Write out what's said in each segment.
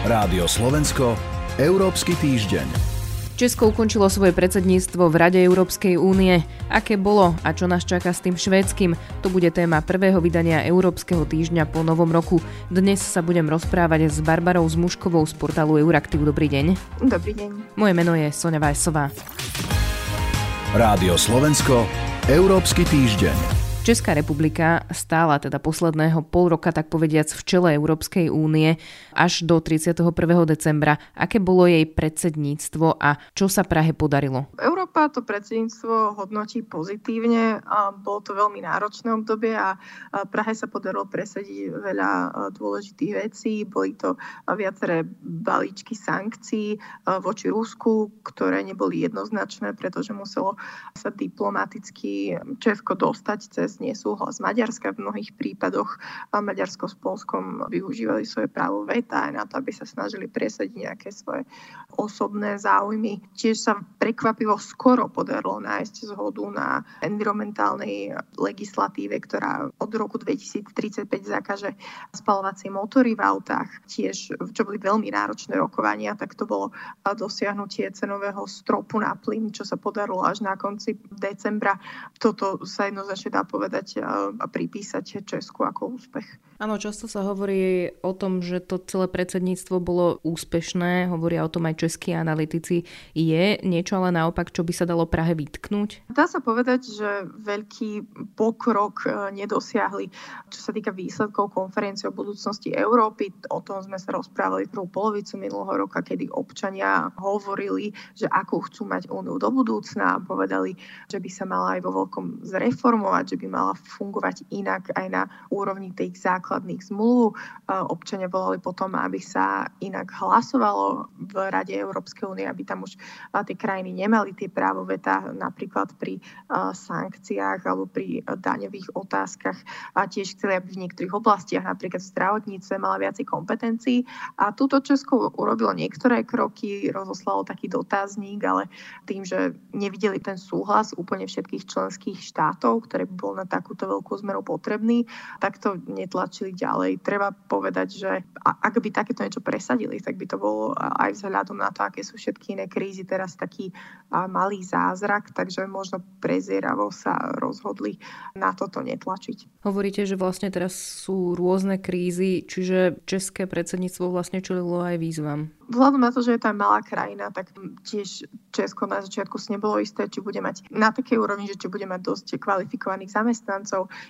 Rádio Slovensko, Európsky týždeň. Česko ukončilo svoje predsedníctvo v Rade Európskej únie. Aké bolo a čo nás čaká s tým švédským? To bude téma prvého vydania Európskeho týždňa po novom roku. Dnes sa budem rozprávať s Barbarou Zmuškovou z portálu Euraktiv. Dobrý deň. Dobrý deň. Moje meno je Sonja Vajsová. Rádio Slovensko, Európsky týždeň. Česká republika stála teda posledného pol roka, tak povediac, v čele Európskej únie až do 31. decembra. Aké bolo jej predsedníctvo a čo sa Prahe podarilo? Európa to predsedníctvo hodnotí pozitívne. Bolo to veľmi náročné obdobie a Prahe sa podarilo presadiť veľa dôležitých vecí. Boli to viaceré balíčky sankcií voči Rusku, ktoré neboli jednoznačné, pretože muselo sa diplomaticky Česko dostať cez cez nesúhlas Maďarska v mnohých prípadoch Maďarsko s Polskom využívali svoje právo veta aj na to, aby sa snažili presadiť nejaké svoje osobné záujmy. Tiež sa prekvapivo skoro podarilo nájsť zhodu na environmentálnej legislatíve, ktorá od roku 2035 zakaže spalovacie motory v autách. Tiež, čo boli veľmi náročné rokovania, tak to bolo dosiahnutie cenového stropu na plyn, čo sa podarilo až na konci decembra. Toto sa jednoznačne dá povedať povedať a pripísať Česku ako úspech. Áno, často sa hovorí o tom, že to celé predsedníctvo bolo úspešné, hovoria o tom aj českí analytici. Je niečo ale naopak, čo by sa dalo Prahe vytknúť? Dá sa povedať, že veľký pokrok e, nedosiahli, čo sa týka výsledkov konferencie o budúcnosti Európy. O tom sme sa rozprávali prvú polovicu minulého roka, kedy občania hovorili, že ako chcú mať úniu do budúcna a povedali, že by sa mala aj vo veľkom zreformovať, že by mala fungovať inak aj na úrovni tých základných zmluv. Občania volali potom, aby sa inak hlasovalo v Rade Európskej únie, aby tam už tie krajiny nemali tie právo veta napríklad pri sankciách alebo pri daňových otázkach. A tiež chceli, aby v niektorých oblastiach, napríklad v zdravotníctve, mala viacej kompetencií. A túto Česko urobilo niektoré kroky, rozoslalo taký dotazník, ale tým, že nevideli ten súhlas úplne všetkých členských štátov, ktoré bol na takúto veľkú zmenu potrebný, tak to netlačili tlačili ďalej. Treba povedať, že ak by takéto niečo presadili, tak by to bolo aj vzhľadom na to, aké sú všetky iné krízy teraz taký malý zázrak, takže možno prezieravo sa rozhodli na toto netlačiť. Hovoríte, že vlastne teraz sú rôzne krízy, čiže české predsedníctvo vlastne čelilo aj výzvam vzhľadom na to, že je to malá krajina, tak tiež Česko na začiatku si nebolo isté, či bude mať na takej úrovni, že či bude mať dosť kvalifikovaných zamestnancov,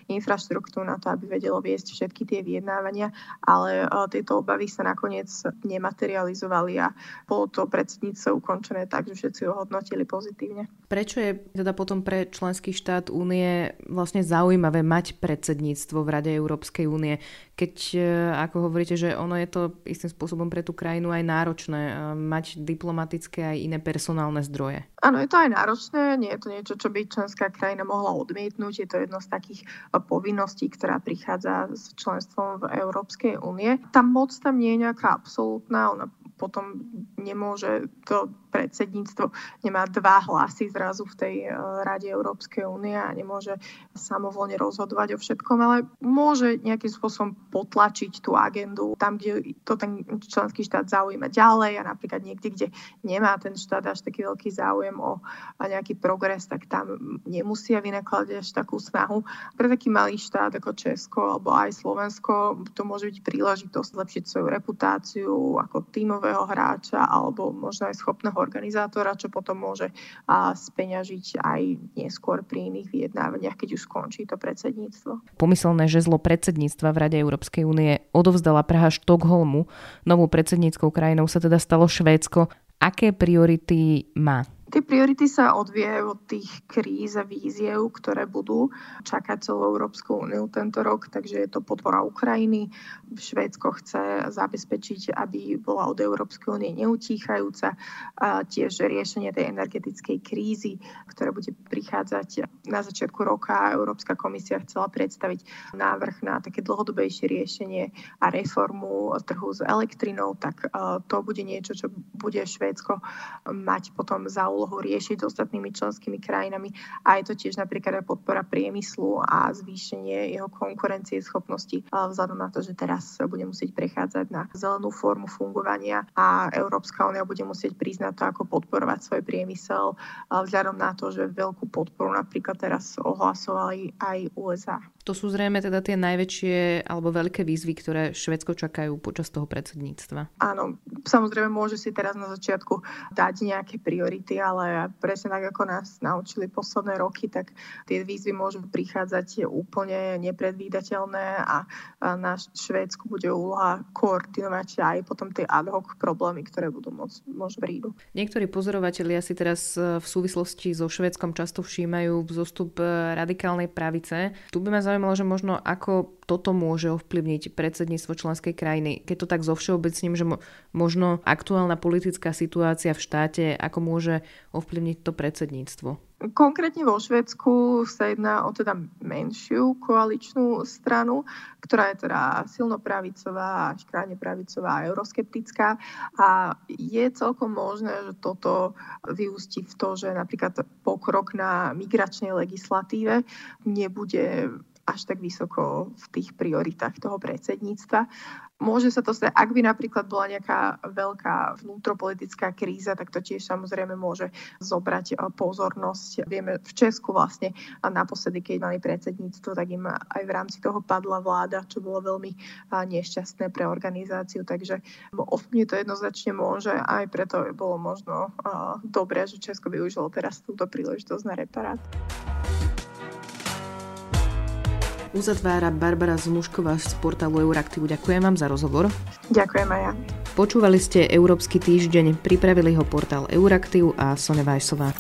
infraštruktúru na to, aby vedelo viesť všetky tie vyjednávania, ale e, tieto obavy sa nakoniec nematerializovali a bolo to predsedníctvo ukončené tak, že všetci ho hodnotili pozitívne. Prečo je teda potom pre členský štát únie vlastne zaujímavé mať predsedníctvo v Rade Európskej únie, keď, e, ako hovoríte, že ono je to istým spôsobom pre tú krajinu aj náročné eh, mať diplomatické aj iné personálne zdroje. Áno, je to aj náročné, nie je to niečo, čo by členská krajina mohla odmietnúť. Je to jedno z takých eh, povinností, ktorá prichádza s členstvom v Európskej únie. Tá moc tam nie je nejaká absolútna, ona potom nemôže to predsedníctvo nemá dva hlasy zrazu v tej e, Rade Európskej únie a nemôže samovolne rozhodovať o všetkom, ale môže nejakým spôsobom potlačiť tú agendu tam, kde to ten členský štát zaujíma ďalej a napríklad niekde, kde nemá ten štát až taký veľký záujem o nejaký progres, tak tam nemusia vynakladať až takú snahu. Pre taký malý štát ako Česko alebo aj Slovensko to môže byť príležitosť zlepšiť svoju reputáciu ako tímového hráča alebo možno aj schopného organizátora, čo potom môže speňažiť aj neskôr pri iných vyjednávaniach, keď už skončí to predsedníctvo. Pomyselné žezlo predsedníctva v Rade Európskej únie odovzdala Praha Štokholmu. Novou predsedníckou krajinou sa teda stalo Švédsko. Aké priority má? Tie priority sa odvíjajú od tých kríz a víziev, ktoré budú čakať celú Európsku úniu tento rok, takže je to podpora Ukrajiny. Švédsko chce zabezpečiť, aby bola od Európskej únie neutíchajúca. A tiež riešenie tej energetickej krízy, ktoré bude prichádzať na začiatku roka. Európska komisia chcela predstaviť návrh na také dlhodobejšie riešenie a reformu trhu s elektrinou, tak to bude niečo, čo bude Švédsko mať potom za úlohu riešiť ostatnými členskými krajinami a je to tiež napríklad aj podpora priemyslu a zvýšenie jeho konkurencie schopnosti vzhľadom na to, že teraz bude musieť prechádzať na zelenú formu fungovania a Európska únia bude musieť priznať to, ako podporovať svoj priemysel vzhľadom na to, že veľkú podporu napríklad teraz ohlasovali aj USA. To sú zrejme teda tie najväčšie alebo veľké výzvy, ktoré Švedsko čakajú počas toho predsedníctva. Áno, samozrejme môže si teraz na začiatku dať nejaké priority, ale presne tak, ako nás naučili posledné roky, tak tie výzvy môžu prichádzať úplne nepredvídateľné a na Švédsku bude úloha koordinovať aj potom tie ad hoc problémy, ktoré budú môcť, môcť prídu. Niektorí pozorovatelia si teraz v súvislosti so Švédskom často všímajú vzostup radikálnej pravice. Tu by ma zaujímalo, že možno ako toto môže ovplyvniť predsedníctvo členskej krajiny. Keď to tak zo všeobecním, že možno aktuálna politická situácia v štáte, ako môže ovplyvniť to predsedníctvo? Konkrétne vo Švedsku sa jedná o teda menšiu koaličnú stranu, ktorá je teda silno pravicová, až krajne pravicová a euroskeptická. A je celkom možné, že toto vyústi v to, že napríklad pokrok na migračnej legislatíve nebude až tak vysoko v tých prioritách toho predsedníctva. Môže sa to stať, ak by napríklad bola nejaká veľká vnútropolitická kríza, tak to tiež samozrejme môže zobrať eh, pozornosť. Vieme, v Česku vlastne a naposledy, keď mali predsedníctvo, tak im aj v rámci toho padla vláda, čo bolo veľmi eh, nešťastné pre organizáciu. Takže ovplyvniť to jednoznačne môže, aj preto bolo možno uh, dobré, že Česko využilo teraz túto príležitosť na reparát uzatvára Barbara Zmušková z portálu Euraktivu. Ďakujem vám za rozhovor. Ďakujem aj ja. Počúvali ste Európsky týždeň, pripravili ho portál Euraktiv a Sone Vajsová.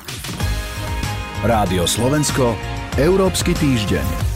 Rádio Slovensko, Európsky týždeň.